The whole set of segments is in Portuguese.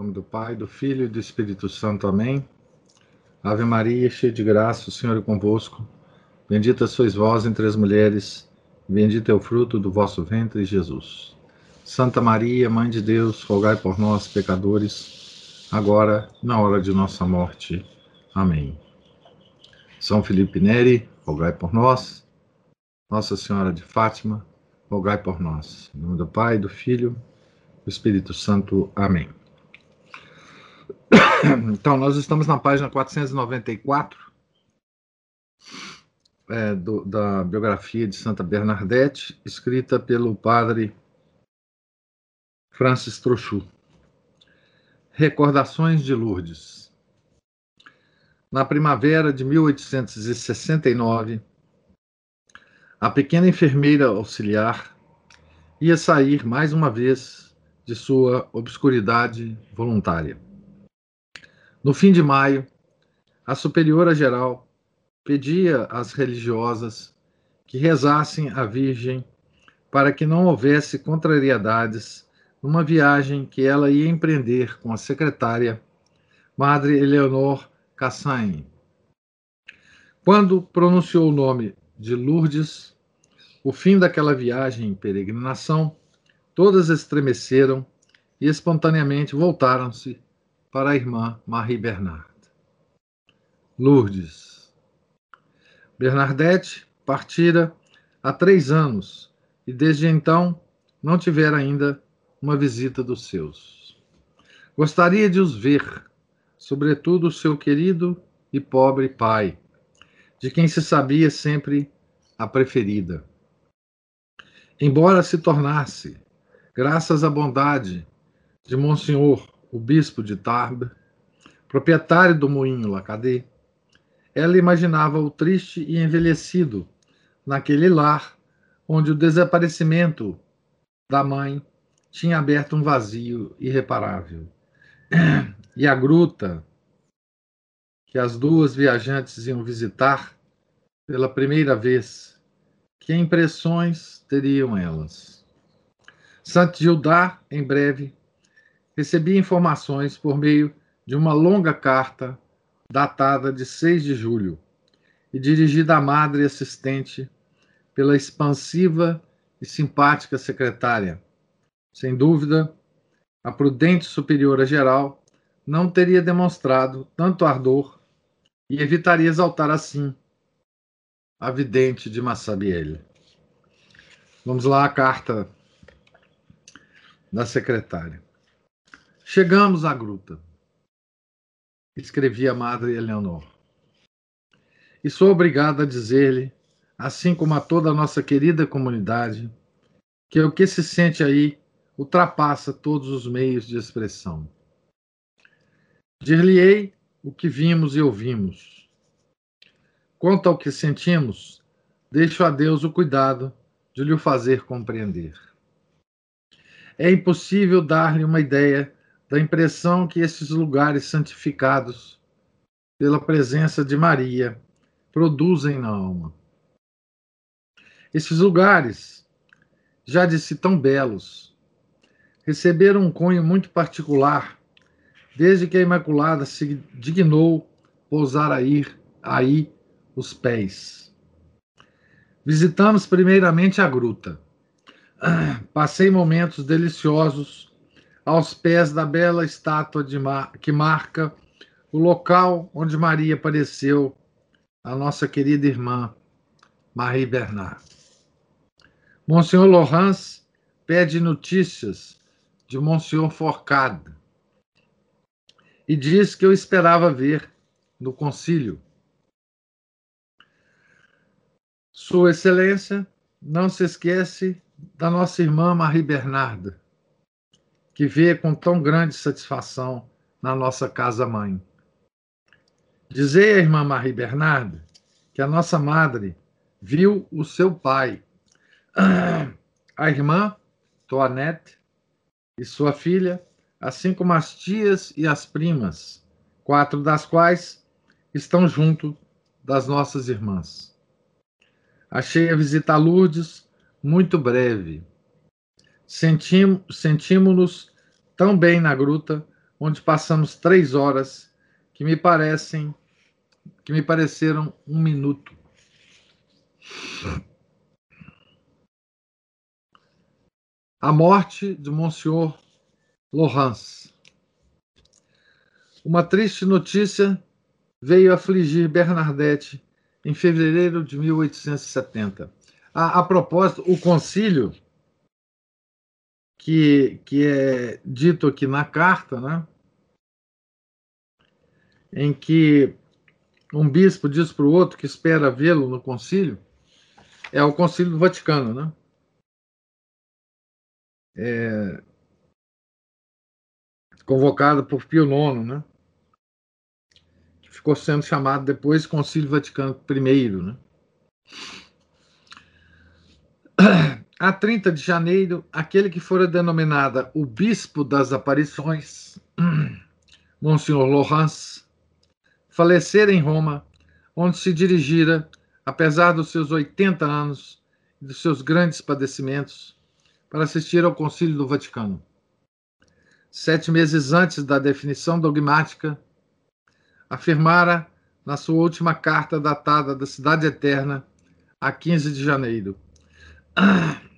Nome do Pai, do Filho e do Espírito Santo. Amém. Ave Maria, cheia de graça, o Senhor é convosco. Bendita sois vós entre as mulheres, bendito é o fruto do vosso ventre, Jesus. Santa Maria, Mãe de Deus, rogai por nós, pecadores, agora e na hora de nossa morte. Amém. São Felipe Neri, rogai por nós. Nossa Senhora de Fátima, rogai por nós. Em nome do Pai, do Filho do Espírito Santo. Amém. Então, nós estamos na página 494 é, do, da biografia de Santa Bernadette, escrita pelo padre Francis Trochu. Recordações de Lourdes. Na primavera de 1869, a pequena enfermeira auxiliar ia sair mais uma vez de sua obscuridade voluntária. No fim de maio, a superiora geral pedia às religiosas que rezassem à Virgem para que não houvesse contrariedades numa viagem que ela ia empreender com a secretária, Madre Eleonor Cassagne. Quando pronunciou o nome de Lourdes, o fim daquela viagem em peregrinação, todas estremeceram e espontaneamente voltaram-se para a irmã Marie Bernard. Lourdes. Bernadette partira há três anos e desde então não tivera ainda uma visita dos seus. Gostaria de os ver, sobretudo o seu querido e pobre pai, de quem se sabia sempre a preferida. Embora se tornasse, graças à bondade de Monsenhor o bispo de Tarbes, proprietário do moinho Lacadê, ela imaginava o triste e envelhecido naquele lar onde o desaparecimento da mãe tinha aberto um vazio irreparável. E a gruta que as duas viajantes iam visitar pela primeira vez, que impressões teriam elas? Saint Gildar, em breve, recebi informações por meio de uma longa carta datada de 6 de julho e dirigida à madre assistente pela expansiva e simpática secretária. Sem dúvida, a prudente superiora geral não teria demonstrado tanto ardor e evitaria exaltar assim a vidente de Massabielle. Vamos lá a carta da secretária. Chegamos à gruta, escrevia a madre Eleonor. E sou obrigada a dizer-lhe, assim como a toda a nossa querida comunidade, que o que se sente aí ultrapassa todos os meios de expressão. Dir-lhe-ei o que vimos e ouvimos. Quanto ao que sentimos, deixo a Deus o cuidado de lhe fazer compreender. É impossível dar-lhe uma ideia da impressão que esses lugares santificados pela presença de Maria produzem na alma. Esses lugares, já si tão belos, receberam um cunho muito particular desde que a Imaculada se dignou pousar aí, aí os pés. Visitamos primeiramente a gruta. Passei momentos deliciosos aos pés da bela estátua mar... que marca o local onde Maria apareceu, a nossa querida irmã Marie Bernard. Monsenhor Laurence pede notícias de Monsenhor Forcade e diz que eu esperava ver no concílio. Sua Excelência não se esquece da nossa irmã Marie Bernarda, que vê com tão grande satisfação na nossa casa-mãe. Dizei à irmã Marie Bernarde que a nossa madre viu o seu pai, a irmã Toinette e sua filha, assim como as tias e as primas, quatro das quais estão junto das nossas irmãs. Achei a visita a Lourdes muito breve. Sentimos-nos tão bem na gruta onde passamos três horas que me parecem que me pareceram um minuto. A morte de Monsieur Laurence. Uma triste notícia veio afligir Bernadette em fevereiro de 1870. A, a propósito, o concílio que, que é dito aqui na carta, né? em que um bispo diz para o outro que espera vê-lo no concílio, é o concílio do Vaticano, né? É, convocado por Pio IX, né? Que ficou sendo chamado depois Concílio Vaticano I, né? A 30 de janeiro, aquele que fora denominada o Bispo das Aparições, Monsenhor Laurence, falecera em Roma, onde se dirigira, apesar dos seus 80 anos e dos seus grandes padecimentos, para assistir ao Concílio do Vaticano. Sete meses antes da definição dogmática, afirmara na sua última carta datada da Cidade Eterna, a 15 de janeiro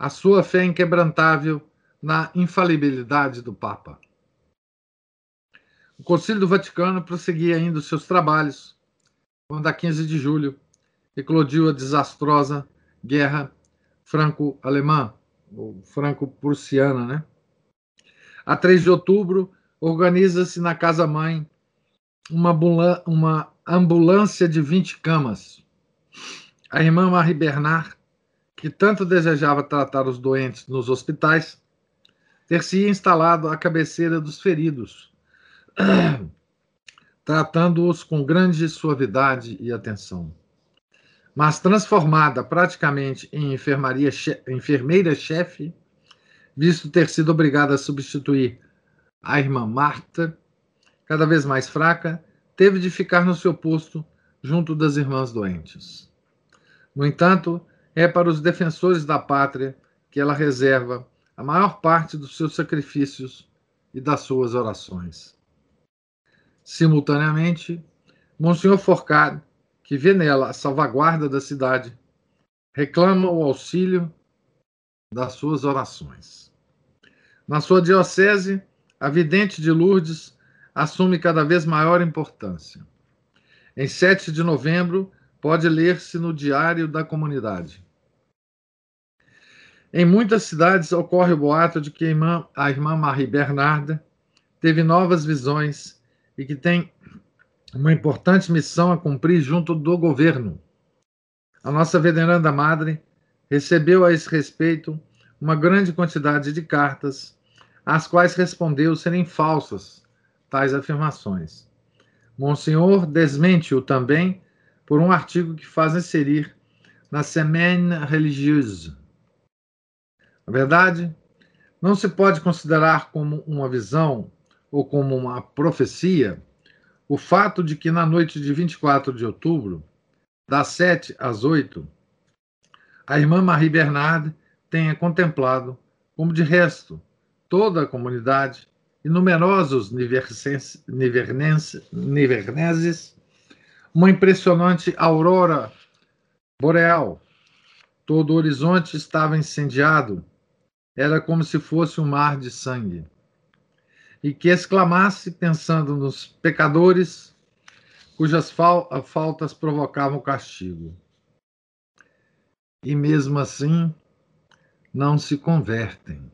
a sua fé inquebrantável na infalibilidade do Papa. O Concílio do Vaticano prosseguia ainda os seus trabalhos quando, a 15 de julho, eclodiu a desastrosa Guerra Franco-Alemã, ou Franco-Prussiana, né? A 3 de outubro, organiza-se na casa-mãe uma ambulância de 20 camas. A irmã Marie Bernard que tanto desejava tratar os doentes nos hospitais, ter-se instalado à cabeceira dos feridos, tratando-os com grande suavidade e atenção. Mas transformada praticamente em enfermeira-chefe, visto ter sido obrigada a substituir a irmã Marta, cada vez mais fraca, teve de ficar no seu posto junto das irmãs doentes. No entanto, é para os defensores da pátria que ela reserva a maior parte dos seus sacrifícios e das suas orações. Simultaneamente, Monsenhor Forcade, que vê nela a salvaguarda da cidade, reclama o auxílio das suas orações. Na sua diocese, a vidente de Lourdes assume cada vez maior importância. Em 7 de novembro, pode ler-se no Diário da Comunidade. Em muitas cidades ocorre o boato de que a irmã, a irmã Marie Bernarda teve novas visões e que tem uma importante missão a cumprir junto do governo. A nossa veneranda madre recebeu a esse respeito uma grande quantidade de cartas, às quais respondeu serem falsas tais afirmações. Monsenhor desmente-o também por um artigo que faz inserir na Semaine Religieuse. Na verdade, não se pode considerar como uma visão ou como uma profecia o fato de que na noite de 24 de outubro, das 7 às 8, a irmã Marie Bernard tenha contemplado, como de resto, toda a comunidade e numerosos niverneses uma impressionante aurora boreal. Todo o horizonte estava incendiado, era como se fosse um mar de sangue. E que exclamasse, pensando nos pecadores cujas fal faltas provocavam castigo. E mesmo assim, não se convertem.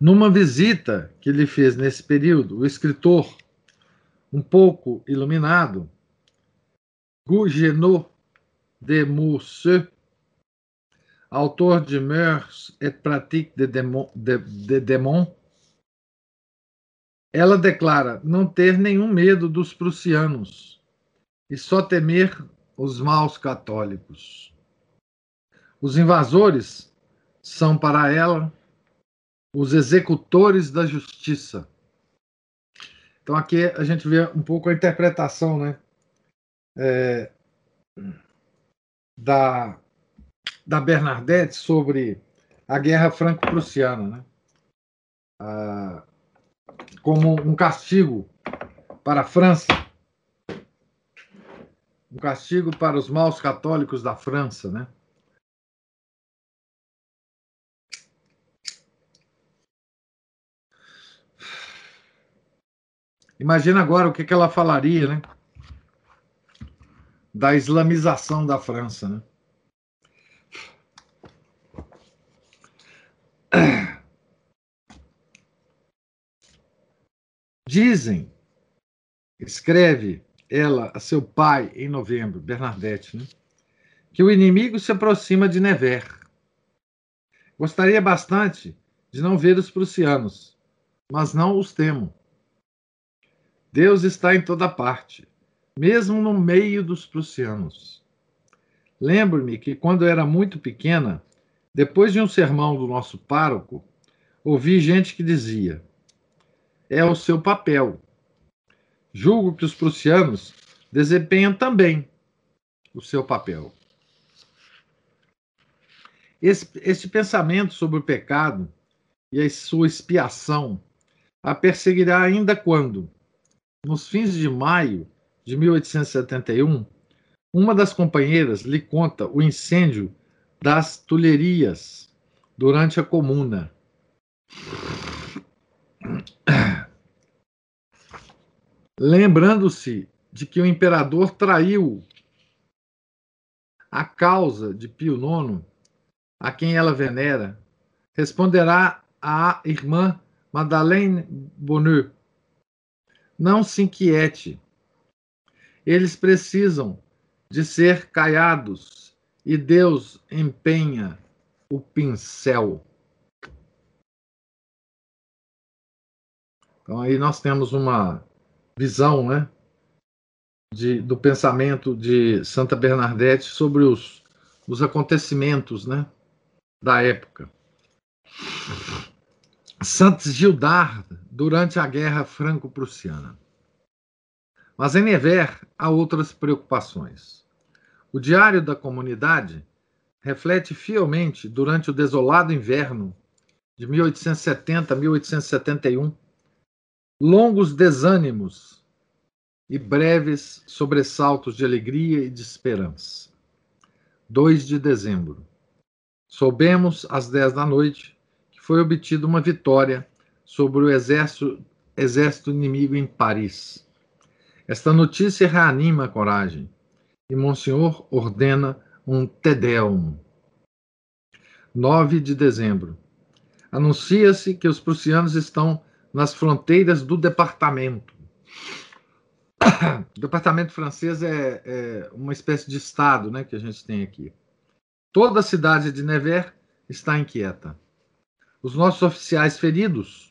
Numa visita que ele fez nesse período, o escritor um pouco iluminado, Gougenot de Mousseux, autor de Mœurs et Pratiques de de, de Demon, ela declara não ter nenhum medo dos prussianos e só temer os maus católicos. Os invasores são para ela os executores da justiça então aqui a gente vê um pouco a interpretação né, é, da, da Bernadette sobre a guerra franco-prussiana. Né? ah, como um castigo para a França, um castigo para os maus católicos da França, né? Imagina agora o que, que ela falaria, né? Da islamização da França, né? Dizem, escreve ela a seu pai em novembro, Bernadette, né? que o inimigo se aproxima de Nevers. Gostaria bastante de não ver os prussianos, mas não os temo. Deus está em toda parte, mesmo no meio dos prussianos. Lembro-me que quando era muito pequena, depois de um sermão do nosso pároco, ouvi gente que dizia: é o seu papel. Julgo que os prussianos desempenham também o seu papel. Esse, esse pensamento sobre o pecado e a sua expiação a perseguirá ainda quando, nos fins de maio de 1871, uma das companheiras lhe conta o incêndio das Tulherias durante a Comuna. Lembrando-se de que o imperador traiu a causa de Pio IX, a quem ela venera, responderá a irmã Madeleine Bonheur não se inquiete. Eles precisam de ser caiados e Deus empenha o pincel. Então aí nós temos uma visão, né, de, do pensamento de Santa Bernadette sobre os, os acontecimentos, né, da época. Santos Gildard durante a Guerra Franco-Prussiana. Mas em Nevers há outras preocupações. O Diário da Comunidade reflete fielmente, durante o desolado inverno de 1870-1871, longos desânimos e breves sobressaltos de alegria e de esperança. 2 de dezembro. Soubemos às 10 da noite foi obtida uma vitória sobre o exército, exército inimigo em Paris. Esta notícia reanima a coragem e Monsenhor ordena um Tedeum. 9 de dezembro. Anuncia-se que os prussianos estão nas fronteiras do departamento. O departamento francês é, é, uma espécie de estado né, que a gente tem aqui. Toda a cidade de Nevers está inquieta. Os nossos oficiais feridos,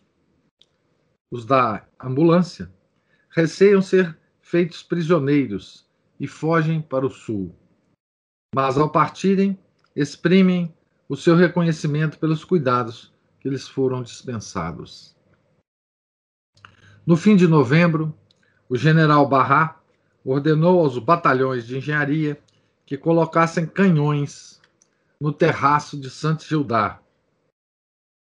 os da ambulância, receiam ser feitos prisioneiros e fogem para o sul. Mas ao partirem, exprimem o seu reconhecimento pelos cuidados que lhes foram dispensados. No fim de novembro, o general Barrat ordenou aos batalhões de engenharia que colocassem canhões no terraço de Santos Gildar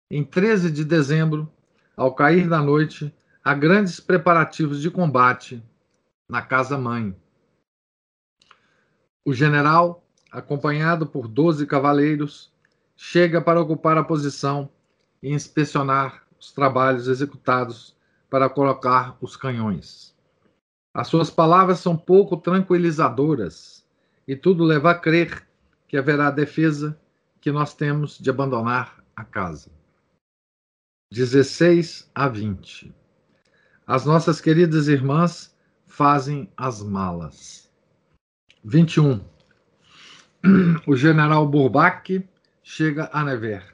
em 13 de dezembro, ao cair da noite, há grandes preparativos de combate na casa-mãe. O general, acompanhado por doze cavaleiros, chega para ocupar a posição e inspecionar os trabalhos executados para colocar os canhões. As suas palavras são pouco tranquilizadoras e tudo leva a crer que haverá defesa que nós temos de abandonar a casa. 16 a 20. As nossas queridas irmãs fazem as malas. 21. O general Bourbach chega a Nevers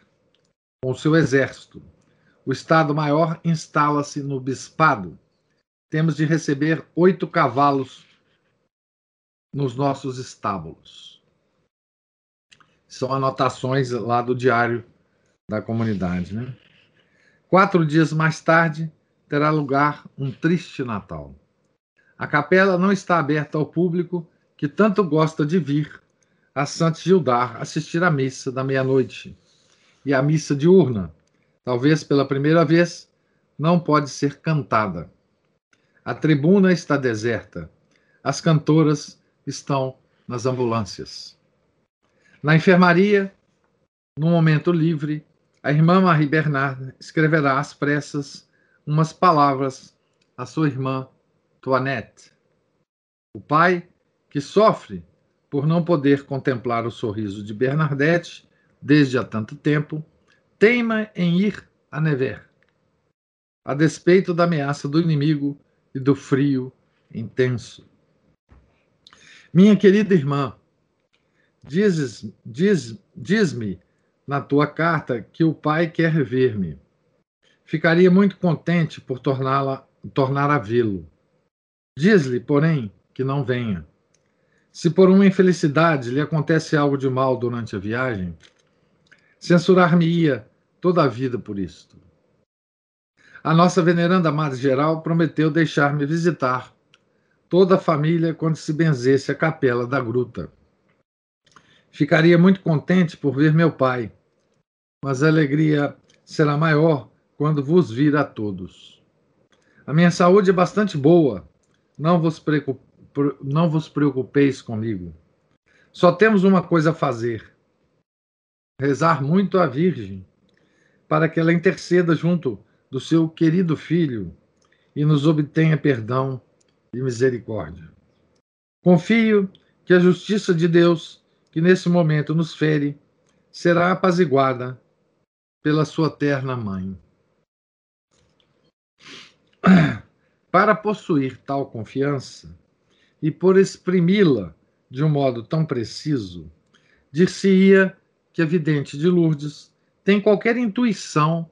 com seu exército. O Estado-Maior instala-se no bispado. Temos de receber oito cavalos nos nossos estábulos. São anotações lá do diário da comunidade, né? Quatro dias mais tarde, terá lugar um triste Natal. A capela não está aberta ao público que tanto gosta de vir a Santos Gildar assistir à missa da meia-noite e à missa diurna, talvez pela primeira vez, não pode ser cantada. A tribuna está deserta. As cantoras estão nas ambulâncias. Na enfermaria, no momento livre, a irmã Marie Bernard escreverá às pressas umas palavras à sua irmã Toinette. O pai, que sofre por não poder contemplar o sorriso de Bernadette desde há tanto tempo, teima em ir a Nevers, a despeito da ameaça do inimigo e do frio intenso. Minha querida irmã, dizes, diz, diz-me na tua carta que o pai quer ver-me. Ficaria muito contente por torná-la tornar a vê-lo. Diz-lhe, porém, que não venha. Se por uma infelicidade lhe acontece algo de mal durante a viagem, censurar-me-ia toda a vida por isto. A nossa veneranda Madre Geral prometeu deixar-me visitar toda a família quando se benzesse a capela da gruta. Ficaria muito contente por ver meu pai, mas a alegria será maior quando vos vir a todos. A minha saúde é bastante boa, não vos, não vos preocupeis comigo. Só temos uma coisa a fazer: rezar muito à Virgem, para que ela interceda junto do seu querido filho e nos obtenha perdão e misericórdia. Confio que a justiça de Deus, que nesse momento nos fere, será apaziguada pela sua terna mãe. Para possuir tal confiança e por exprimi-la de um modo tão preciso, dir-se-ia que a vidente de Lourdes tem qualquer intuição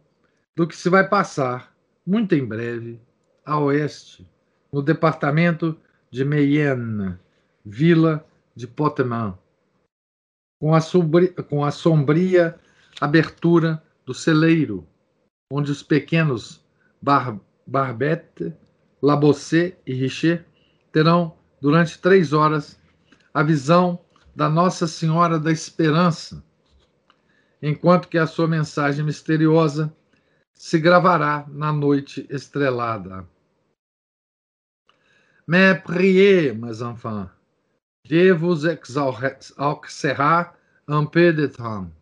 do que se vai passar, muito em breve, a oeste, no departamento de Mayenne, vila de Potemkin, com a, sombria, com a sombria abertura do celeiro, onde os pequenos bar, Barbette Labosset e Richer terão, durante três horas, a visão da Nossa Senhora da Esperança, enquanto que a sua mensagem misteriosa se gravará na noite estrelada. Mais priez, mes enfants, Dieu vous exaucera un peu de temps.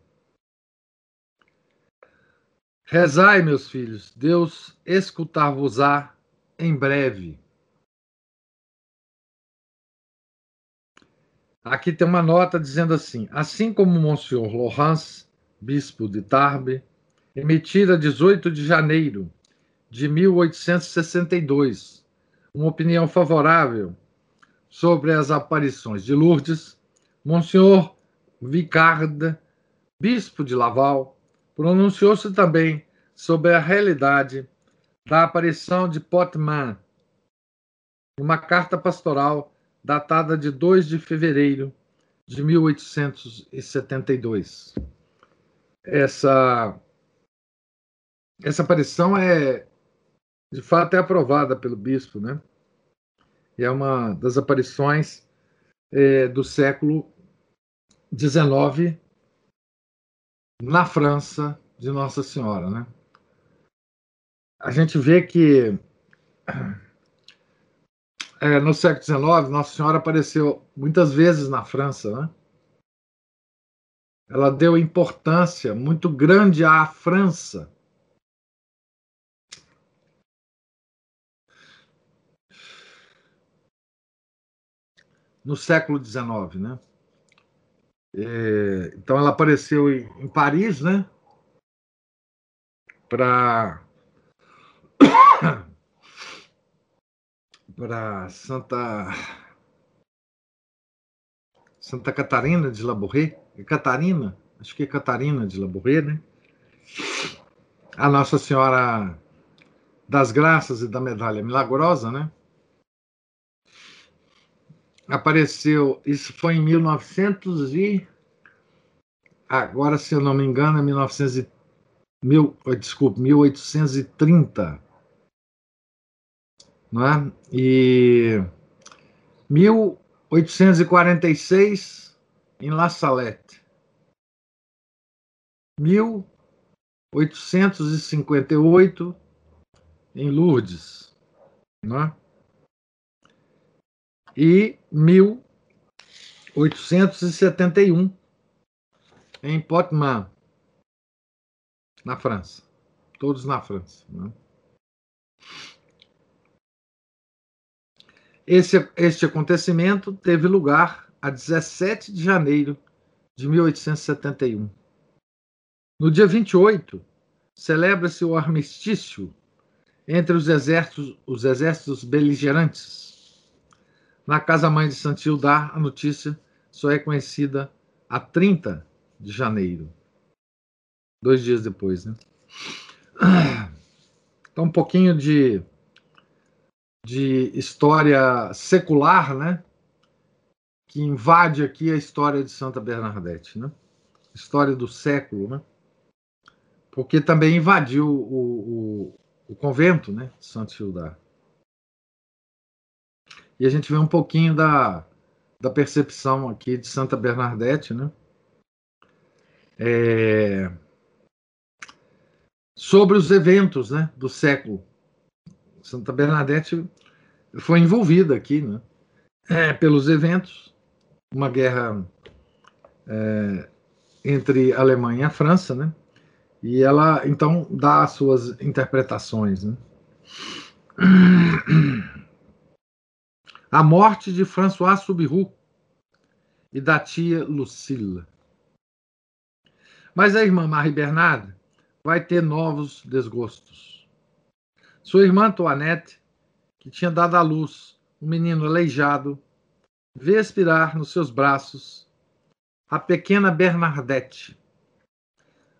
Rezai, meus filhos, Deus escutar-vos-á em breve. Aqui tem uma nota dizendo assim: assim como Monsenhor Laurence, bispo de Tarbes, emitira 18 de janeiro de 1862 uma opinião favorável sobre as aparições de Lourdes, Monsenhor Vicard, bispo de Laval, pronunciou-se também sobre a realidade da aparição de Potman, uma carta pastoral datada de 2 de fevereiro de 1872. Essa, essa aparição é, de fato, é aprovada pelo bispo, né? E é uma das aparições é, do século XIX na França de Nossa Senhora, né? a gente vê que é, no século XIX, Nossa Senhora apareceu muitas vezes na França. Né? Ela deu importância muito grande à França. No século XIX, né? É, então ela apareceu em, em Paris, né? Para para Santa Santa Catarina de Labouré, é Catarina, acho que é Catarina de Labouré, né? A Nossa Senhora das Graças e da Medalha Milagrosa, né? Apareceu, isso foi em 1900 e agora se eu não me engano, é 1900 e, mil, desculpe, 1830 não é? E 1846 em La Salette. 1800 1858 em Lourdes, né? E 1871 em Poitman, na França. Todos na França. Né? Esse, este acontecimento teve lugar a 17 de janeiro de 1871. No dia 28, celebra-se o armistício entre os exércitos, os exércitos beligerantes. Na casa-mãe de Santilda, a notícia só é conhecida a 30 de janeiro. Dois dias depois, né? Então, um pouquinho de, de história secular, né? Que invade aqui a história de Santa Bernadette, né? História do século, né? Porque também invadiu o, o, o convento, né? De Gildar. E a gente vê um pouquinho da, da percepção aqui de Santa Bernadette, né? É, sobre os eventos né, do século. Santa Bernadette foi envolvida aqui né, é, pelos eventos, uma guerra é, entre Alemanha e a França, né, e ela então dá as suas interpretações. Né. A morte de François Subiru e da tia Lucille. Mas a irmã Marie Bernard vai ter novos desgostos. Sua irmã Antoinette, que tinha dado à luz um menino aleijado, vê expirar nos seus braços a pequena Bernadette.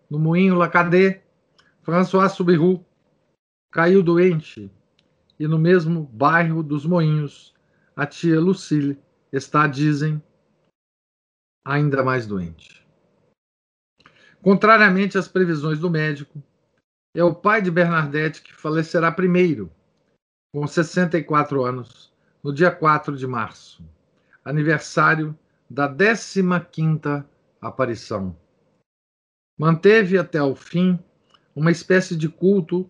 No moinho Lacadé, François Subiru caiu doente e no mesmo bairro dos Moinhos, a tia Lucille está, dizem, ainda mais doente. Contrariamente às previsões do médico, é o pai de Bernadette que falecerá primeiro, com 64 anos, no dia 4 de março, aniversário da 15ª aparição. Manteve até o fim uma espécie de culto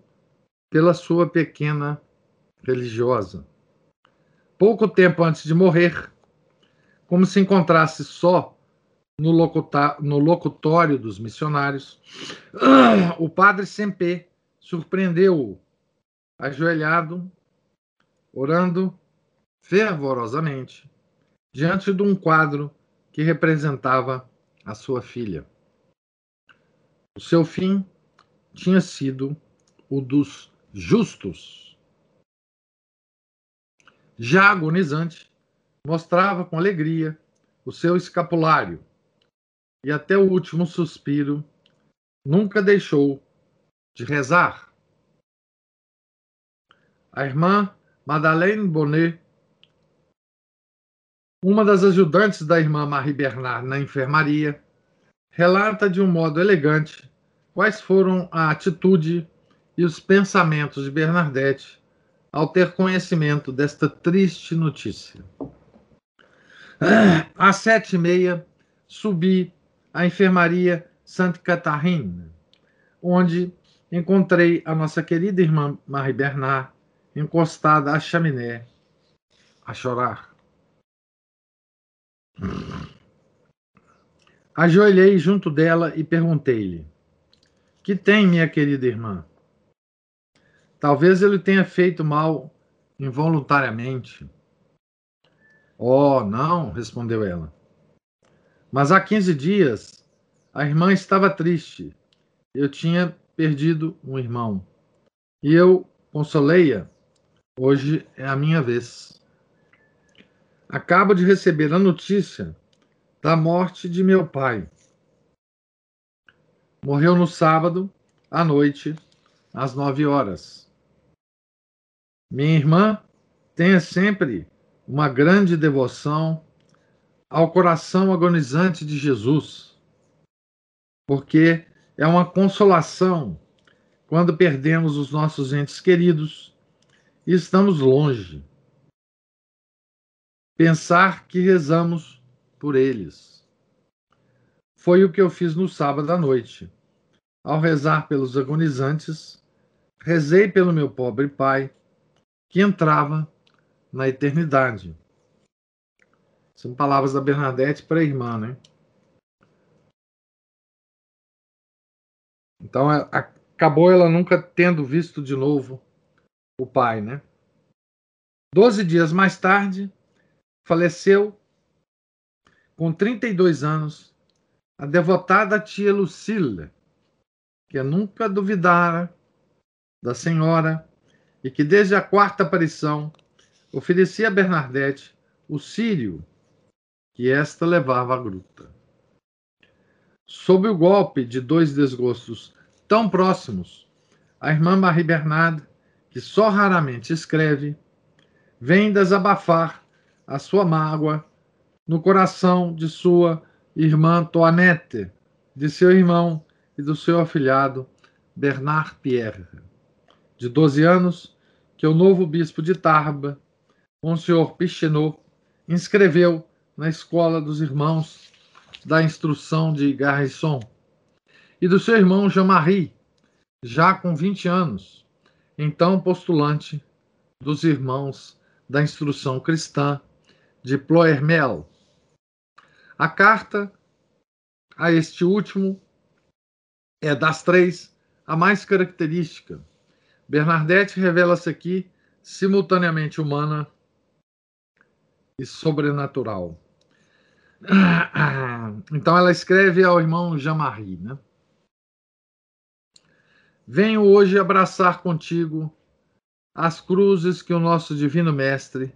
pela sua pequena religiosa. Pouco tempo antes de morrer, como se encontrasse só no, no locutório dos missionários, o padre Sempé surpreendeu-o, ajoelhado, orando fervorosamente, diante de um quadro que representava a sua filha. O seu fim tinha sido o dos justos. Já agonizante, mostrava com alegria o seu escapulário, e até o último suspiro nunca deixou de rezar. A irmã Madeleine Bonnet, uma das ajudantes da irmã Marie Bernard na enfermaria, relata de um modo elegante quais foram a atitude e os pensamentos de Bernadette ao ter conhecimento desta triste notícia. Às sete e meia, subi a enfermaria Sainte Catherine, onde encontrei a nossa querida irmã Marie Bernard encostada à chaminé a chorar. Ajoelhei junto dela e perguntei-lhe: Que tem, minha querida irmã? Talvez ele tenha feito mal involuntariamente. Oh, não, respondeu ela. Mas há 15 dias, a irmã estava triste. Eu tinha perdido um irmão. E eu consolei-a. Hoje é a minha vez. Acabo de receber a notícia da morte de meu pai. Morreu no sábado, à noite, às nove horas. Minha irmã tenha sempre uma grande devoção ao coração agonizante de Jesus, porque é uma consolação quando perdemos os nossos entes queridos e estamos longe. Pensar que rezamos por eles. Foi o que eu fiz no sábado à noite, ao rezar pelos agonizantes, rezei pelo meu pobre pai, que entrava na eternidade. São palavras da Bernadette para a irmã, né? Então, acabou ela nunca tendo visto de novo o pai, né? Doze dias mais tarde, faleceu, com 32 anos, a devotada tia Lucila, que nunca duvidara da senhora e que desde a quarta aparição oferecia a Bernadette o sírio que esta levava à gruta. Sob o golpe de dois desgostos tão próximos, a irmã Marie Bernard, que só raramente escreve, vem desabafar a sua mágoa no coração de sua irmã Toinette, de seu irmão e do seu afilhado Bernard Pierre, de 12 anos, que o novo bispo de Tarbes, Monsenhor Pichenot, inscreveu na escola dos irmãos da instrução de Garrison e do seu irmão Jean-Marie, já com 20 anos, então postulante dos irmãos da instrução cristã de Ploermel. A carta a este último é das três a mais característica. Bernadette revela-se aqui simultaneamente humana e sobrenatural. Então ela escreve ao irmão Jean-Marie, né? Venho hoje abraçar contigo as cruzes que o nosso Divino Mestre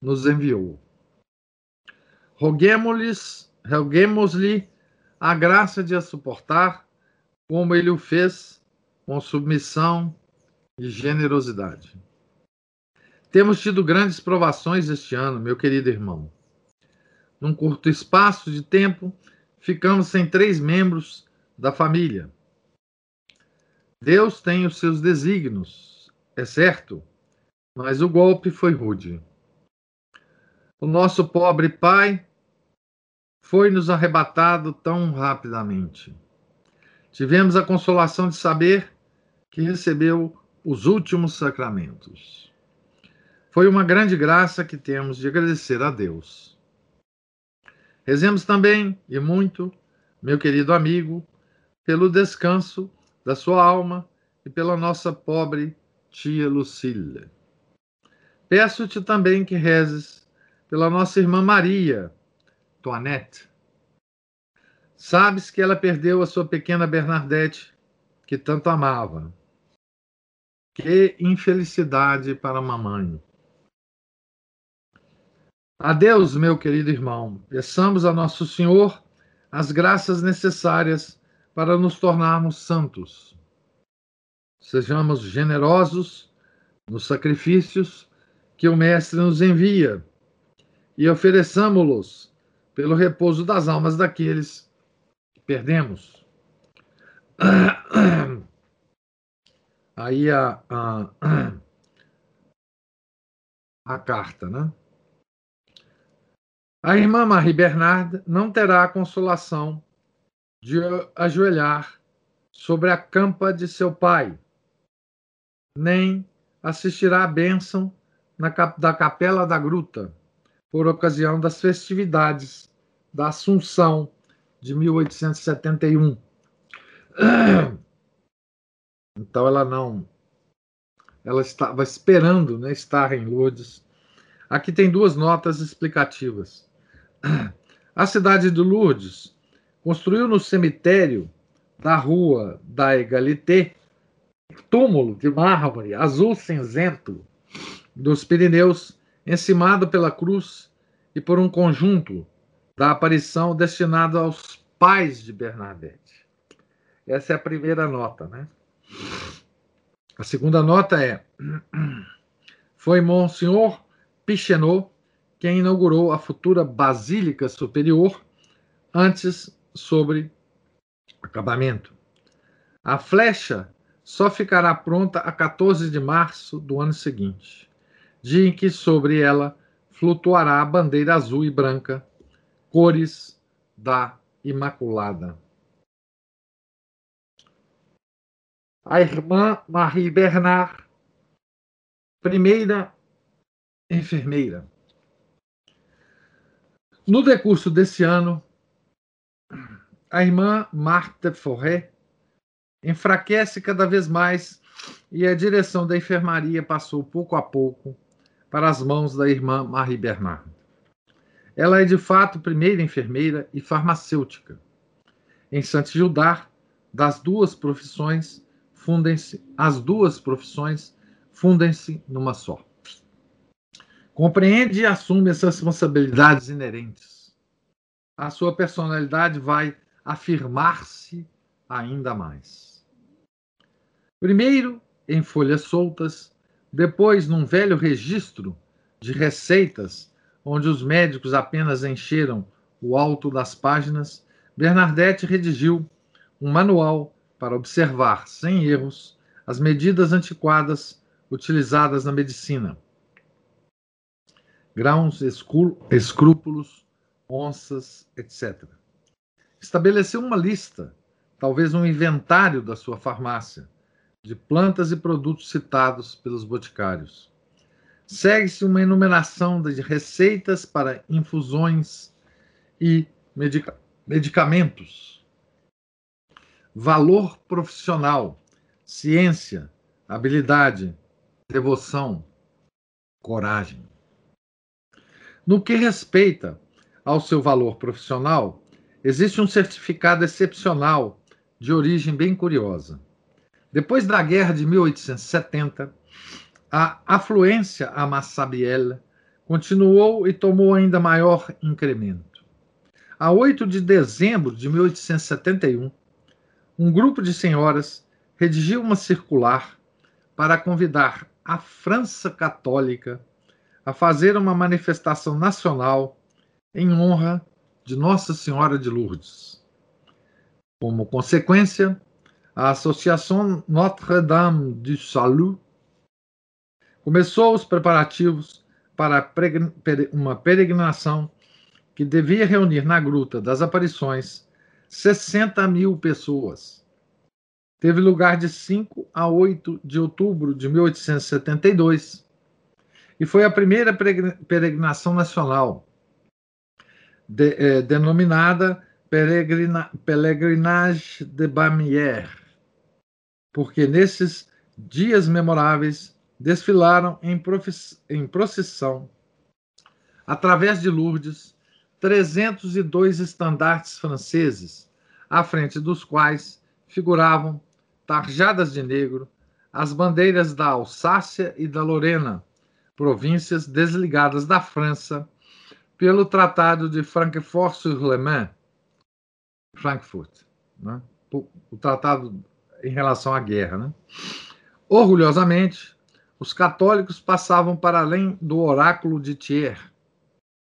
nos enviou. Roguemos-lhes, roguemos-lhe a graça de a suportar, como ele o fez, com submissão e generosidade. Temos tido grandes provações este ano, meu querido irmão. Num curto espaço de tempo, ficamos sem três membros da família Deus tem os seus desígnios, é certo, mas o golpe foi rude. O nosso pobre pai foi nos arrebatado tão rapidamente. Tivemos a consolação de saber que recebeu os últimos sacramentos. Foi uma grande graça que temos de agradecer a Deus. Rezemos também, e muito, meu querido amigo, pelo descanso da sua alma e pela nossa pobre tia Lucília. Peço-te também que rezes pela nossa irmã Maria, Toinette. Sabes que ela perdeu a sua pequena Bernadette, que tanto amava. Que infelicidade para a mamãe. Adeus, meu querido irmão. Peçamos a Nosso Senhor as graças necessárias para nos tornarmos santos. Sejamos generosos nos sacrifícios que o Mestre nos envia e ofereçamos-los pelo repouso das almas daqueles que perdemos. Aí a, a, a carta, né? A irmã Marie Bernard não terá a consolação de ajoelhar sobre a campa de seu pai, nem assistirá à bênção na, da capela da gruta, por ocasião das festividades da Assunção de 1871. Então ela não. Ela estava esperando né, estar em Lourdes. Aqui tem duas notas explicativas. A cidade de Lourdes construiu no cemitério da rua da Egalité túmulo de mármore azul cinzento dos Pirineus, encimado pela cruz e por um conjunto da aparição destinado aos pais de Bernadette. Essa é a primeira nota, né? A segunda nota é: foi Monsenhor Pichenot quem inaugurou a futura Basílica Superior antes sobre acabamento. A flecha só ficará pronta a 14 de março do ano seguinte, dia em que sobre ela flutuará a bandeira azul e branca, cores da Imaculada. A irmã Marie Bernard, primeira enfermeira. No decurso desse ano, a irmã Martha Forret enfraquece cada vez mais e a direção da enfermaria passou pouco a pouco para as mãos da irmã Marie Bernard. Ela é de fato primeira enfermeira e farmacêutica. Em Saint-Gildard, das duas profissões, fundem-se as duas profissões fundem-se numa só. Compreende e assume as responsabilidades inerentes. A sua personalidade vai afirmar-se ainda mais. Primeiro, em folhas soltas, depois num velho registro de receitas, onde os médicos apenas encheram o alto das páginas, Bernadette redigiu um manual para observar, sem erros, as medidas antiquadas utilizadas na medicina. Grãos, escrúpulos, onças, etc. Estabeleceu uma lista, talvez um inventário da sua farmácia, de plantas e produtos citados pelos boticários. Segue-se uma enumeração de receitas para infusões e medica medicamentos. Valor profissional, ciência, habilidade, devoção, coragem. No que respeita ao seu valor profissional, existe um certificado excepcional de origem bem curiosa. Depois da guerra de 1870, a afluência a Massabielle continuou e tomou ainda maior incremento. A 8 de dezembro de 1871, um grupo de senhoras redigiu uma circular para convidar a França Católica a fazer uma manifestação nacional em honra de Nossa Senhora de Lourdes. Como consequência, a Associação Notre-Dame du Salut começou os preparativos para uma peregrinação que devia reunir na Gruta das Aparições 60 mil pessoas. Teve lugar de 5 a 8 de outubro de 1872 e foi a primeira peregrinação nacional, de, eh, denominada Peregrina, Pelegrinage de Bamières, porque nesses dias memoráveis desfilaram em, em procissão, através de Lourdes, 302 estandartes franceses, à frente dos quais figuravam tarjadas de negro, as bandeiras da Alsácia e da Lorena, províncias desligadas da França pelo Tratado de Francfort-sur-le-Main, Frankfurt, né? o tratado em relação à guerra. Né? Orgulhosamente, os católicos passavam para além do oráculo de Thiers,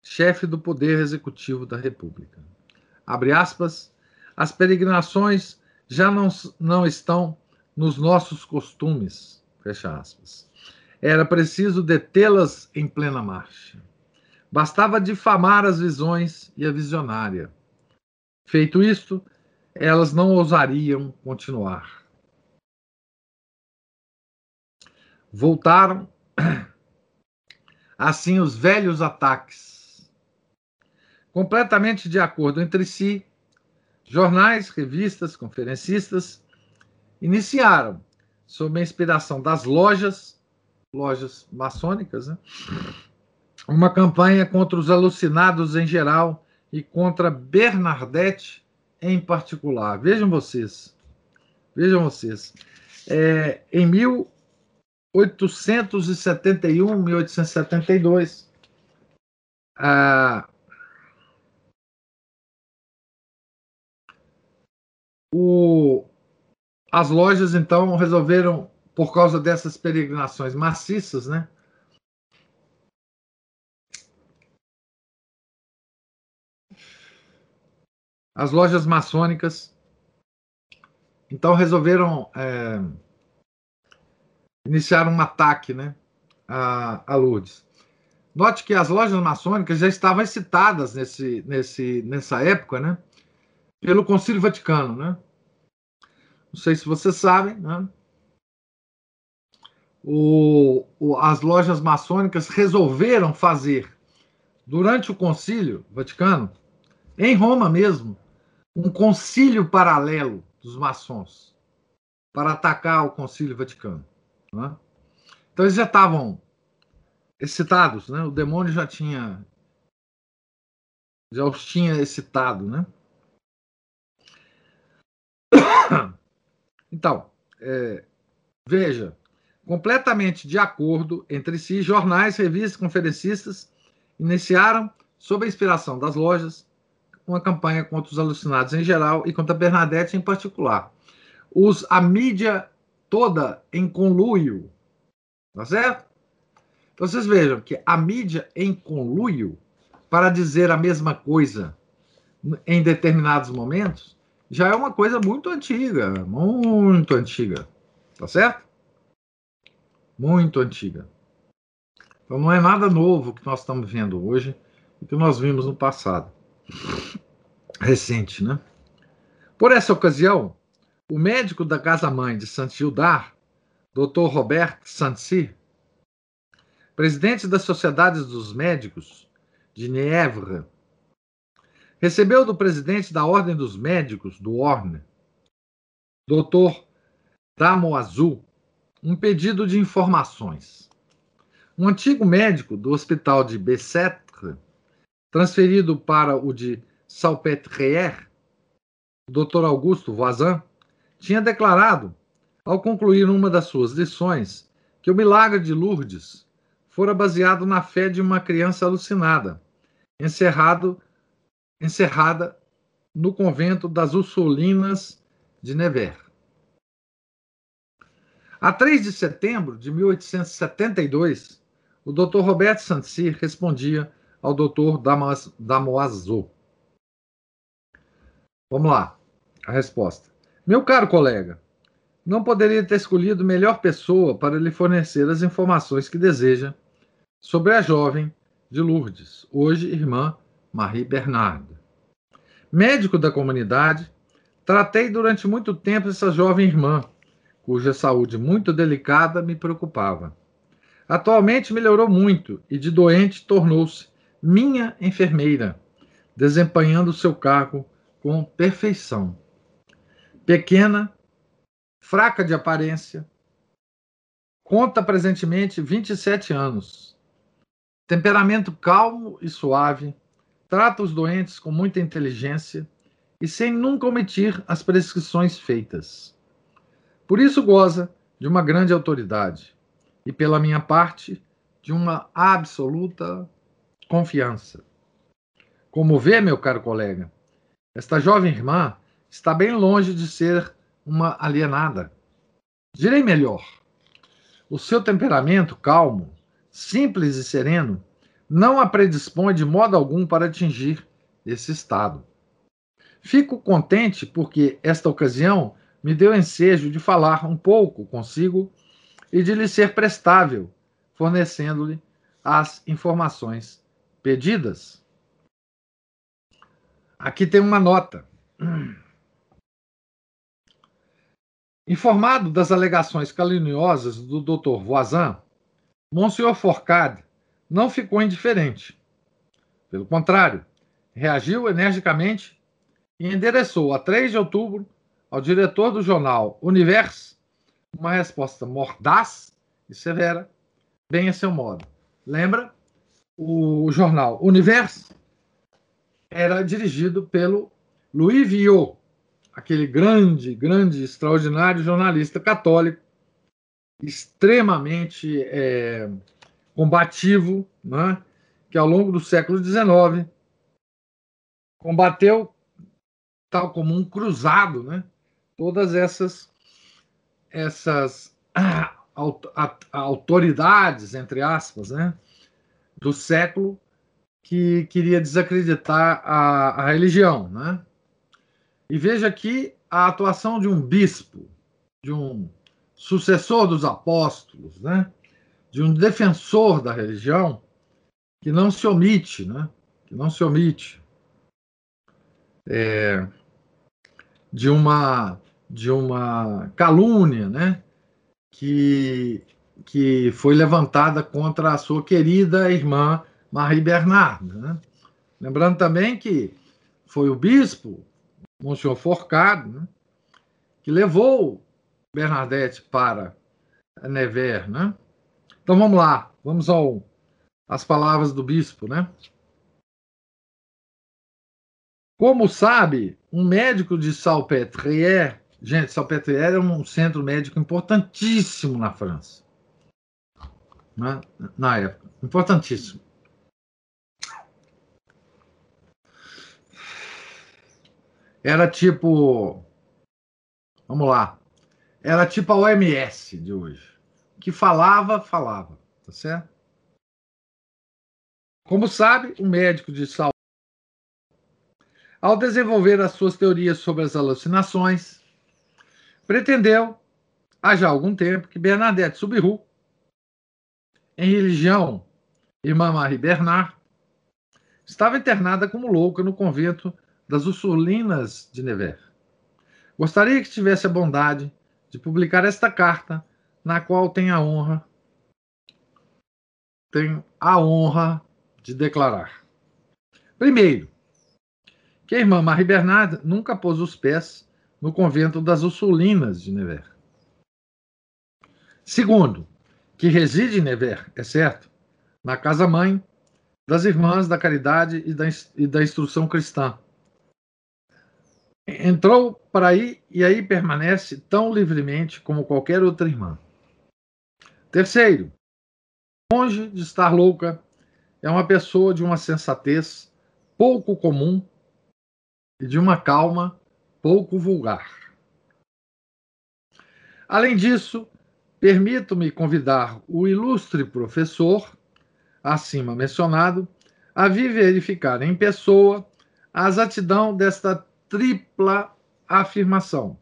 chefe do poder executivo da República. Abre aspas, as peregrinações já não, não estão nos nossos costumes. Fecha aspas. Era preciso detê-las em plena marcha. Bastava difamar as visões e a visionária. Feito isto, elas não ousariam continuar. Voltaram assim os velhos ataques. Completamente de acordo entre si, Jornais, revistas, conferencistas iniciaram, sob a inspiração das lojas, lojas maçônicas, né? uma campanha contra os alucinados em geral e contra Bernadette em particular. Vejam vocês, vejam vocês. É, em 1871, 1872, a O, as lojas, então, resolveram, por causa dessas peregrinações maciças, né? As lojas maçônicas, então, resolveram é, iniciar um ataque, né? A, a Lourdes. Note que as lojas maçônicas já estavam excitadas nesse, nesse, nessa época, né? Pelo Concílio Vaticano, né? Não sei se vocês sabem, né? o, o, as lojas maçônicas resolveram fazer, durante o Concílio Vaticano, em Roma mesmo, um concílio paralelo dos maçons para atacar o Concílio Vaticano. Né? Então eles já estavam excitados, né? O demônio já tinha já os tinha excitado, né? Então, é, veja, completamente de acordo entre si, jornais, revistas, conferencistas iniciaram, sob a inspiração das lojas, uma campanha contra os alucinados em geral e contra Bernadette em particular. Os, a mídia toda em conluio, tá certo? Então vocês vejam que a mídia em conluio para dizer a mesma coisa em determinados momentos já é uma coisa muito antiga, muito antiga, tá certo? Muito antiga. Então não é nada novo que nós estamos vendo hoje e que nós vimos no passado. Recente, né? Por essa ocasião, o médico da casa-mãe de Saint-Gildard, Dr. Robert Sancy, presidente das Sociedades dos Médicos de Nièvre, recebeu do presidente da Ordem dos Médicos do Orne, Dr. Damoazou, um pedido de informações. Um antigo médico do hospital de Bessètre, transferido para o de Salpêtrière, Dr. Augusto Voisin, tinha declarado, ao concluir uma das suas lições, que o milagre de Lourdes fora baseado na fé de uma criança alucinada, encerrado encerrada no convento das Ursulinas de Nevers. A 3 de setembro de 1872, o Dr. Roberto Sancy respondia ao Dr. Damoiseau. Vamos lá, a resposta. Meu caro colega, não poderia ter escolhido melhor pessoa para lhe fornecer as informações que deseja sobre a jovem de Lourdes, hoje irmã Marie Bernard. Médico da comunidade, tratei durante muito tempo essa jovem irmã, cuja saúde muito delicada me preocupava. Atualmente melhorou muito e de doente tornou-se minha enfermeira, desempenhando seu cargo com perfeição. Pequena, fraca de aparência, conta presentemente 27 anos. Temperamento calmo e suave, trata os doentes com muita inteligência e sem nunca omitir as prescrições feitas. Por isso goza de uma grande autoridade e, pela minha parte, de uma absoluta confiança. Como vê, meu caro colega, esta jovem irmã está bem longe de ser uma alienada. Direi melhor: o seu temperamento calmo, simples e sereno não a predispõe de modo algum para atingir esse estado. Fico contente porque esta ocasião me deu ensejo de falar um pouco consigo e de lhe ser prestável, fornecendo-lhe as informações pedidas. Aqui tem uma nota. Informado das alegações caluniosas do Dr. Voisin, Monsieur Forcade não ficou indiferente. Pelo contrário, reagiu energicamente e endereçou a 3 de outubro ao diretor do jornal Universe uma resposta mordaz e severa, bem a seu modo. Lembra? O jornal Universe era dirigido pelo Louis Viot, aquele grande, grande, extraordinário jornalista católico, extremamente é, combativo, né, que ao longo do século XIX combateu, tal como um cruzado, né, todas essas, essas autoridades, entre aspas, né, do século que queria desacreditar a, a religião. Né? E veja aqui a atuação de um bispo, de um sucessor dos apóstolos, né? De um defensor da religião que não se omite, né? que não se omite é, de uma de uma calúnia, né? que que foi levantada contra a sua querida irmã Marie Bernard. Né? Lembrando também que foi o bispo, Monsenhor Forcado, né? que levou Bernadette para Nevers. Né? Então vamos lá, vamos ao, às palavras do bispo. Né? Como sabe, um médico de Salpêtrière, gente, Salpêtrière é um centro médico importantíssimo na França, né? na época, importantíssimo. Era tipo, vamos lá, era tipo a OMS de hoje, que falava, falava, tá certo? Como sabe, um médico de saúde ao desenvolver as suas teorias sobre as alucinações, pretendeu, há já algum tempo, que Bernadette Subiru, em religião, irmã Marie Bernard, estava internada como louca no convento das Ursulinas de Nevers. Gostaria que tivesse a bondade de publicar esta carta, na qual tem a honra, tem a honra de declarar. Primeiro, que a irmã Marie Bernard nunca pôs os pés no convento das Ursulinas de Nevers. Segundo, que reside em Nevers, é certo, na casa-mãe das Irmãs da Caridade e da, e da Instrução Cristã. Entrou para aí e aí permanece tão livremente como qualquer outra irmã. Terceiro, longe de estar louca, é uma pessoa de uma sensatez pouco comum e de uma calma pouco vulgar. Além disso, permito-me convidar o ilustre professor, acima mencionado, a vir verificar em pessoa a exatidão desta tripla afirmação.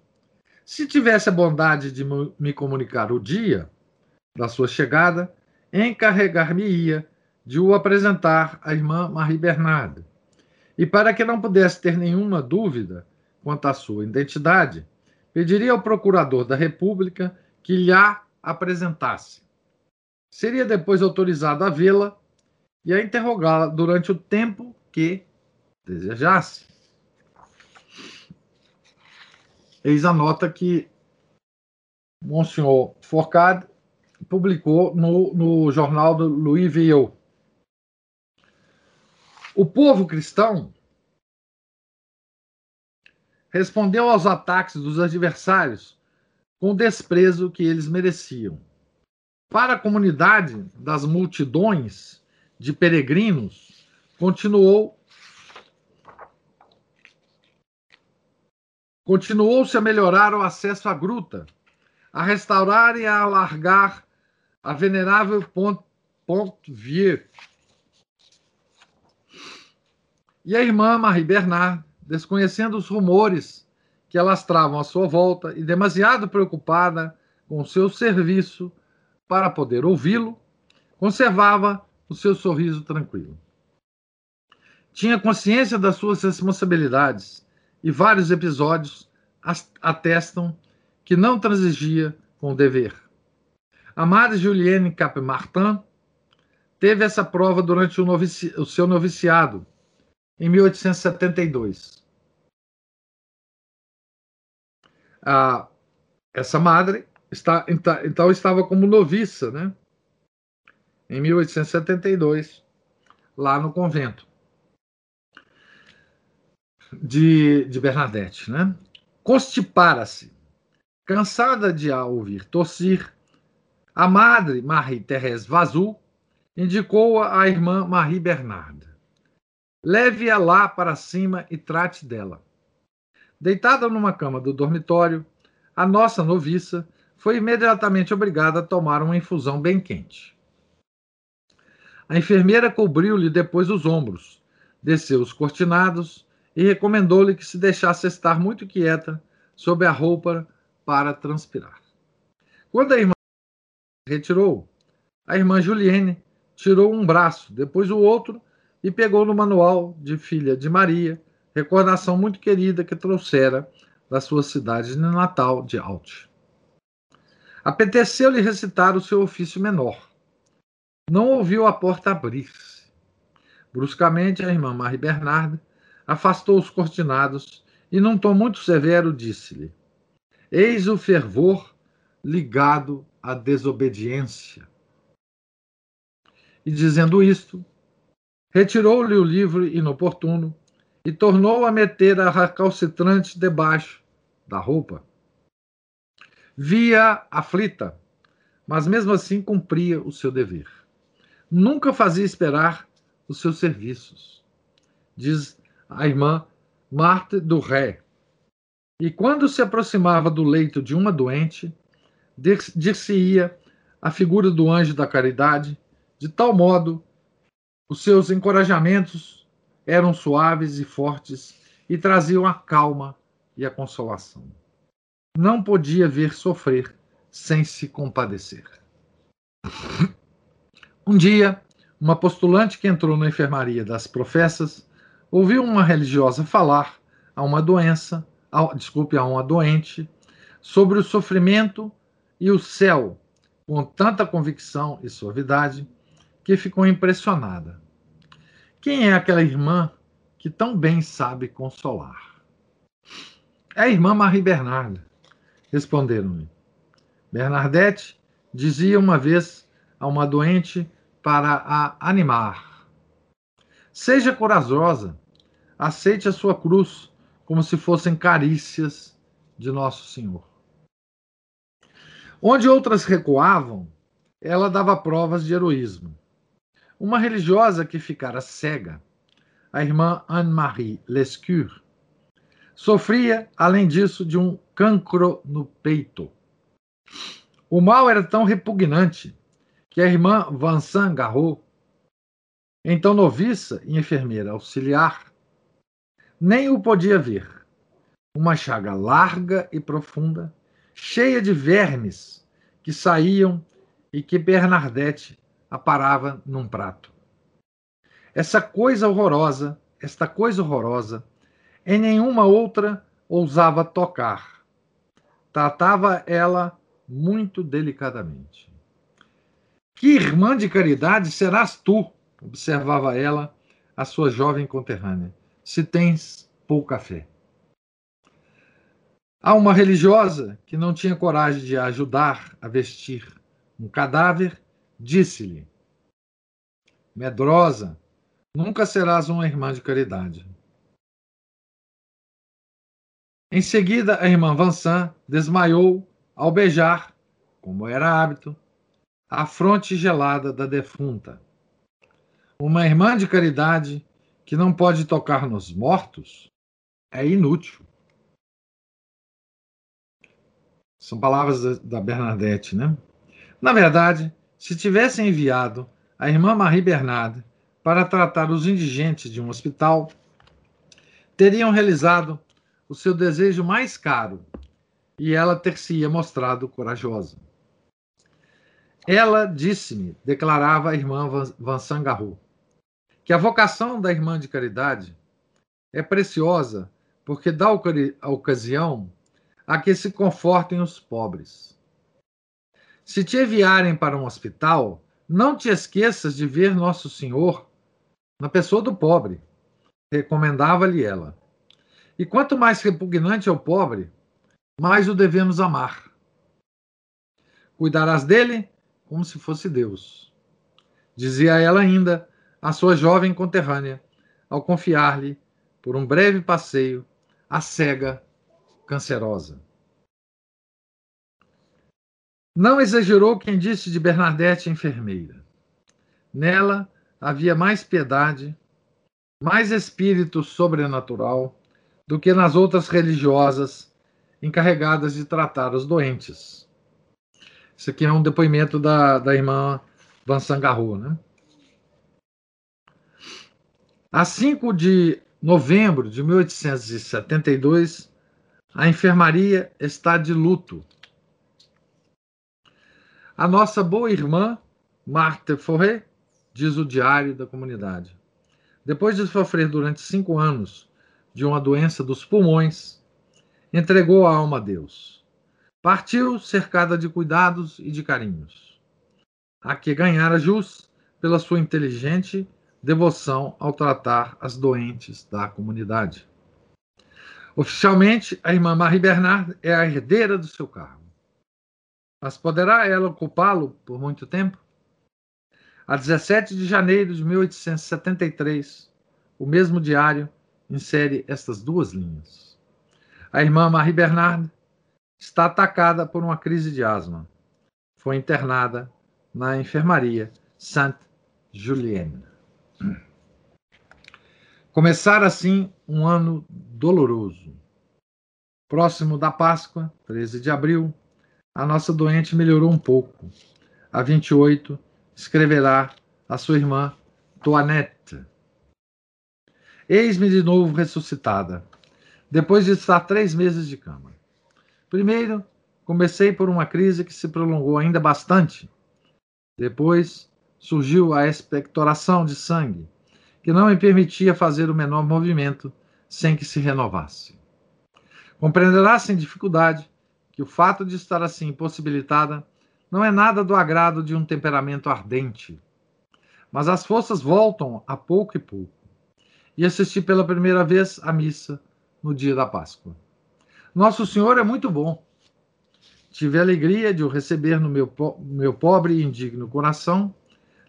Se tivesse a bondade de me comunicar o dia da sua chegada, encarregar-me-ia de o apresentar à irmã Marie Bernarde, e para que não pudesse ter nenhuma dúvida quanto à sua identidade, pediria ao procurador da República que lhe a apresentasse. Seria depois autorizado a vê-la e a interrogá-la durante o tempo que desejasse. Eis a nota que Monsenhor Forcade publicou no, no jornal do Louis Viau. O povo cristão respondeu aos ataques dos adversários com o desprezo que eles mereciam. Para a comunidade das multidões de peregrinos, continuou continuou-se a melhorar o acesso à gruta, a restaurar e a alargar a venerável Pont, Pont Vieux, e a irmã Marie Bernard, desconhecendo os rumores que alastravam à sua volta e demasiado preocupada com seu serviço para poder ouvi-lo, conservava o seu sorriso tranquilo. Tinha consciência das suas responsabilidades e vários episódios atestam que não transigia com o dever. A Madre Julienne Cap-Martin teve essa prova durante o, novici o seu noviciado em 1872. Ah, essa madre está, então estava como noviça, né? Em 1872, lá no convento de, de Bernadette, né? Constipara-se, cansada de a ouvir tossir, a madre Marie-Thérèse Vazu indicou à irmã Marie Bernarde. Leve-a lá para cima e trate dela. Deitada numa cama do dormitório, a nossa noviça foi imediatamente obrigada a tomar uma infusão bem quente. A enfermeira cobriu-lhe depois os ombros, desceu os cortinados e recomendou-lhe que se deixasse estar muito quieta sob a roupa para transpirar. Quando a irmã retirou, a irmã Julienne tirou um braço, depois o outro e pegou no manual de filha de Maria, recordação muito querida que trouxera da sua cidade natal de Alt. Apeteceu-lhe recitar o seu ofício menor. Não ouviu a porta abrir-se. Bruscamente, a irmã Marie Bernarda afastou os cortinados e, num tom muito severo, disse-lhe: Eis o fervor ligado à desobediência. E dizendo isto, retirou-lhe o livro inoportuno e tornou a meter a recalcitrante debaixo da roupa. Via aflita, mas mesmo assim cumpria o seu dever. Nunca fazia esperar os seus serviços, diz a irmã Marta do Ré. E quando se aproximava do leito de uma doente, dir-se-ia a figura do anjo da caridade, de tal modo os seus encorajamentos eram suaves e fortes e traziam a calma e a consolação. Não podia ver sofrer sem se compadecer. Um dia, uma postulante que entrou na enfermaria das professas ouviu uma religiosa falar a uma doença, a, desculpe, a uma doente, sobre o sofrimento e o céu, com tanta convicção e suavidade, que ficou impressionada. Quem é aquela irmã que tão bem sabe consolar? É a irmã Marie Bernarda, responderam-me. Bernadette dizia uma vez a uma doente para a animar: Seja corajosa, aceite a sua cruz como se fossem carícias de Nosso Senhor. Onde outras recuavam, ela dava provas de heroísmo. Uma religiosa que ficara cega, a irmã Anne-Marie Lescure, sofria, além disso, de um cancro no peito. O mal era tão repugnante que a irmã Vincent Garraud, então noviça e enfermeira auxiliar, nem o podia ver. Uma chaga larga e profunda, cheia de vermes que saíam e que Bernadette aparava num prato. Essa coisa horrorosa, esta coisa horrorosa, em nenhuma outra ousava tocar. Tratava ela muito delicadamente. Que irmã de caridade serás tu? observava ela a sua jovem conterrânea, se tens pouca fé. Há uma religiosa que não tinha coragem de ajudar a vestir um cadáver Disse-lhe: Medrosa, nunca serás uma irmã de caridade. Em seguida, a irmã Vincent desmaiou ao beijar, como era hábito, a fronte gelada da defunta. Uma irmã de caridade que não pode tocar nos mortos é inútil. São palavras da Bernadette, né? Na verdade, se tivessem enviado a irmã Marie Bernard para tratar os indigentes de um hospital, teriam realizado o seu desejo mais caro e ela ter-se-ia mostrado corajosa. Ela disse-me, declarava a irmã Vincent Garrou, que a vocação da irmã de caridade é preciosa porque dá a ocasião a que se confortem os pobres. Se te enviarem para um hospital, não te esqueças de ver Nosso Senhor na pessoa do pobre, recomendava-lhe ela. E quanto mais repugnante é o pobre, mais o devemos amar. Cuidarás dele como se fosse Deus. Dizia ela ainda à sua jovem conterrânea, ao confiar-lhe, por um breve passeio, a cega cancerosa. Não exagerou quem disse de Bernadette enfermeira. Nela havia mais piedade, mais espírito sobrenatural do que nas outras religiosas encarregadas de tratar os doentes. Isso aqui é um depoimento da, da irmã Vincent Garrou, né? A 5 de novembro de 1872, a enfermaria está de luto a nossa boa irmã, Marthe Forret, diz o diário da comunidade. Depois de sofrer durante cinco anos de uma doença dos pulmões, entregou a alma a Deus. Partiu cercada de cuidados e de carinhos, a que ganhara jus pela sua inteligente devoção ao tratar as doentes da comunidade. Oficialmente, a irmã Marie Bernard é a herdeira do seu cargo. Mas poderá ela ocupá-lo por muito tempo? A 17 de janeiro de 1873, o mesmo diário insere estas duas linhas. A irmã Marie Bernard está atacada por uma crise de asma. Foi internada na enfermaria Saint-Julien. Começar assim um ano doloroso. Próximo da Páscoa, 13 de abril, a nossa doente melhorou um pouco. A 28, escreverá a sua irmã Toinette. Eis-me de novo ressuscitada, depois de estar três meses de cama. Primeiro, comecei por uma crise que se prolongou ainda bastante. Depois, surgiu a expectoração de sangue, que não me permitia fazer o menor movimento sem que se renovasse. Compreenderá sem dificuldade que o fato de estar assim impossibilitada não é nada do agrado de um temperamento ardente. Mas as forças voltam a pouco e pouco. E assisti pela primeira vez à missa no dia da Páscoa. Nosso Senhor é muito bom. Tive a alegria de o receber no meu, meu pobre e indigno coração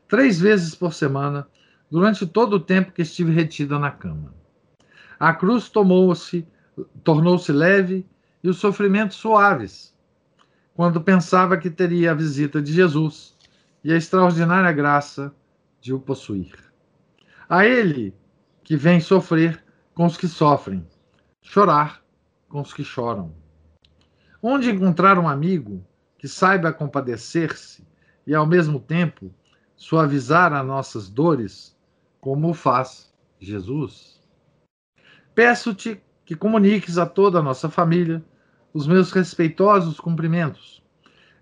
três vezes por semana durante todo o tempo que estive retida na cama. A cruz tomou-se, tornou-se leve e os sofrimentos suaves quando pensava que teria a visita de Jesus e a extraordinária graça de o possuir. A ele que vem sofrer com os que sofrem, chorar com os que choram. Onde encontrar um amigo que saiba compadecer-se e, ao mesmo tempo, suavizar as nossas dores, como o faz Jesus? Peço-te que comuniques a toda a nossa família os meus respeitosos cumprimentos.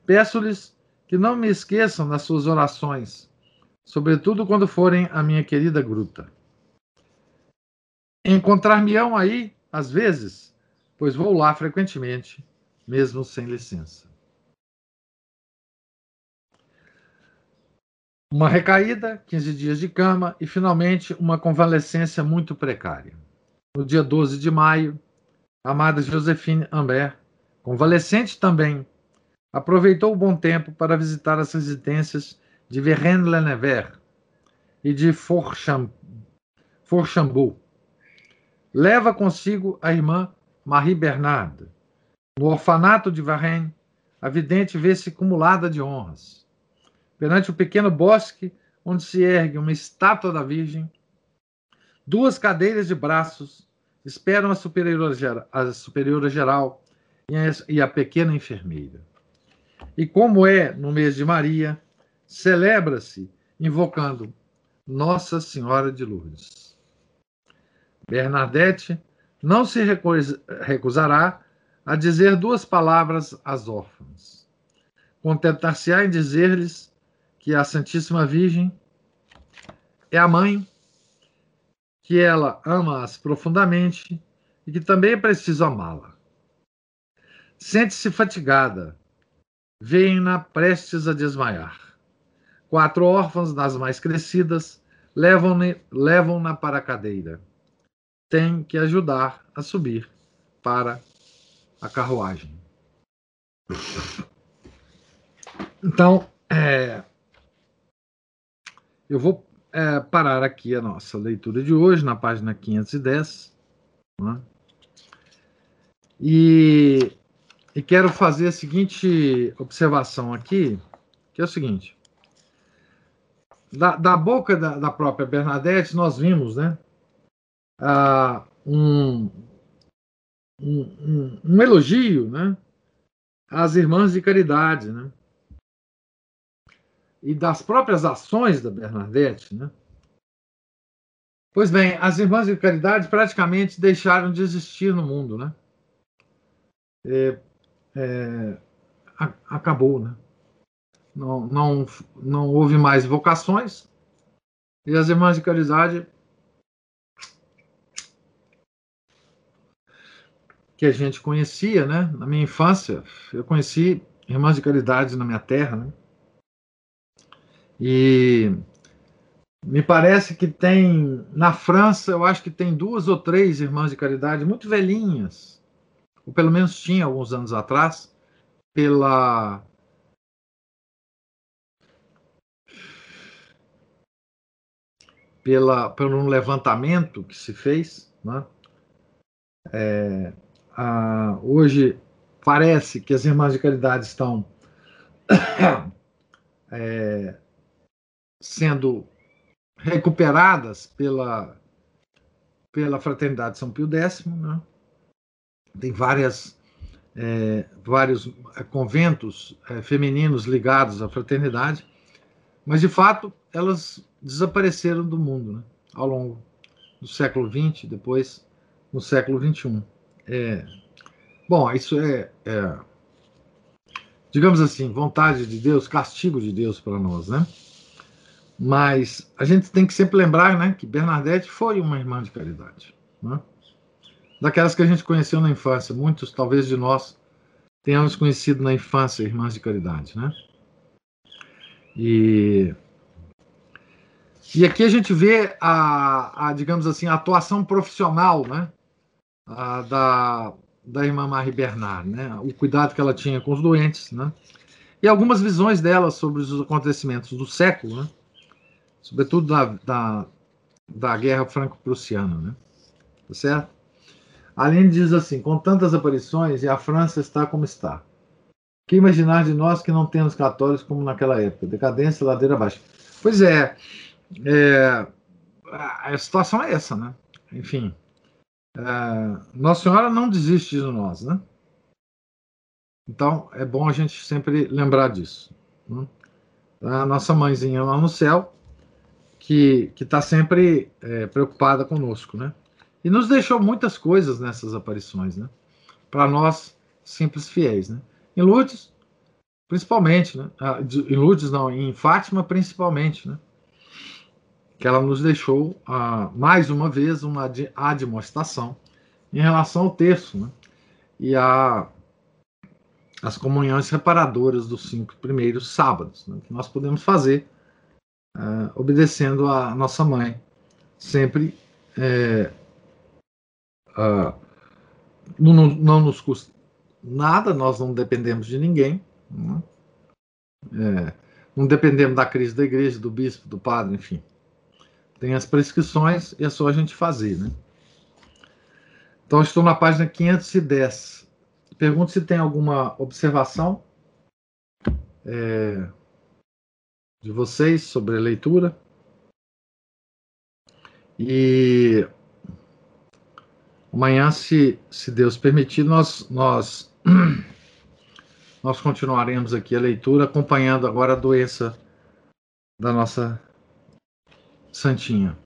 Peço-lhes que não me esqueçam das suas orações, sobretudo quando forem à minha querida gruta. Encontrar-me-ão aí, às vezes, pois vou lá frequentemente, mesmo sem licença. Uma recaída, 15 dias de cama e finalmente uma convalescência muito precária. No dia 12 de maio, amada Josephine Ambert, convalescente também, aproveitou o bom tempo para visitar as residências de Verraine-le-Nevers e de Forchambou. Leva consigo a irmã Marie Bernard. No orfanato de Varenne, a vidente vê-se cumulada de honras. Perante o pequeno bosque onde se ergue uma estátua da Virgem, duas cadeiras de braços esperam a superiora, a superiora geral e a pequena enfermeira. E como é no mês de Maria, celebra-se invocando Nossa Senhora de Lourdes. Bernadette não se recusará a dizer duas palavras às órfãs. Contentar-se-á em dizer-lhes que a Santíssima Virgem é a mãe que ela ama-as profundamente e que também é preciso amá-la. Sente-se fatigada, veem-na prestes a desmaiar. Quatro órfãs das mais crescidas levam-na levam para a cadeira. Tem que ajudar a subir para a carruagem. Então, é, eu vou é, parar aqui a nossa leitura de hoje, na página 510. Né? E, e quero fazer a seguinte observação aqui, que é o seguinte. Da, da boca da, da, própria Bernadette, nós vimos né, uh, um, um, um, um elogio né, às irmãs de caridade, né? E das próprias ações da Bernadette, né? Pois bem, as irmãs de caridade praticamente deixaram de existir no mundo, né? É, é, a, acabou, né? Não, não, não houve mais vocações e as irmãs de caridade que a gente conhecia, né? Na minha infância, eu conheci irmãs de caridade na minha terra, né? E me parece que tem na França, eu acho que tem duas ou três irmãs de caridade muito velhinhas, ou pelo menos tinha alguns anos atrás, pela pela por um levantamento que se fez, né? É, a, hoje parece que as irmãs de caridade estão é, sendo recuperadas pela, pela Fraternidade São Pio X. Né? Tem várias, é, vários é, conventos é, femininos ligados à fraternidade, mas de fato elas desapareceram do mundo né? ao longo do século XX, depois no século XXI. É, bom, isso é, é, digamos assim, vontade de Deus, castigo de Deus para nós, né? Mas a gente tem que sempre lembrar, né, que Bernadette foi uma irmã de caridade, né? Daquelas que a gente conheceu na infância, muitos, talvez de nós, tenhamos conhecido na infância irmãs de caridade, né? E e aqui a gente vê a, a digamos assim, a atuação profissional, né, a, da, da irmã Marie Bernard, né, o cuidado que ela tinha com os doentes, né, e algumas visões dela sobre os acontecimentos do século, né, sobretudo da, da, da Guerra Franco-Prussiana, né, tá certo? Além diz assim, com tantas aparições e a França está como está. Que imaginar de nós que não temos católicos como naquela época? Decadência, ladeira abaixo. Pois é, é, a situação é essa, né? Enfim, é, Nossa Senhora não desiste de nós, né? Então é bom a gente sempre lembrar disso. Né? A nossa mãezinha lá no céu, que está sempre é, preocupada conosco, né? E nos deixou muitas coisas nessas aparições, né? Para nós, simples fiéis, né? Em Lourdes, principalmente, né? Ah, em Lourdes não, em Fátima principalmente, né? que ela nos deixou, ah, mais uma vez, uma admoestação em relação ao terço né? e a, as comunhões reparadoras dos cinco primeiros sábados, né? que nós podemos fazer ah, obedecendo a nossa mãe, sempre é, ah, não, não, nos custa nada, nós não dependemos de ninguém, né? é, não dependemos da crise da igreja, do bispo, do padre, enfim. Tem as prescrições e é só a gente fazer, né? Então, estou na página 510. Pergunto se tem alguma observação é, de vocês sobre a leitura. E amanhã, se, se Deus permitir, nós, nós, nós continuaremos aqui a leitura, acompanhando agora a doença da nossa Santinha.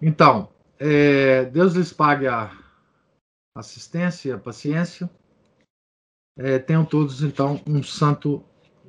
Então, é, Deus lhes pague a assistência, a paciência. É, tenham todos, então, um santo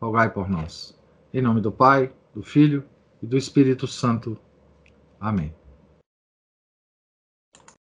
rogai por nós. Em nome do Pai, do Filho e do Espírito Santo. Amém.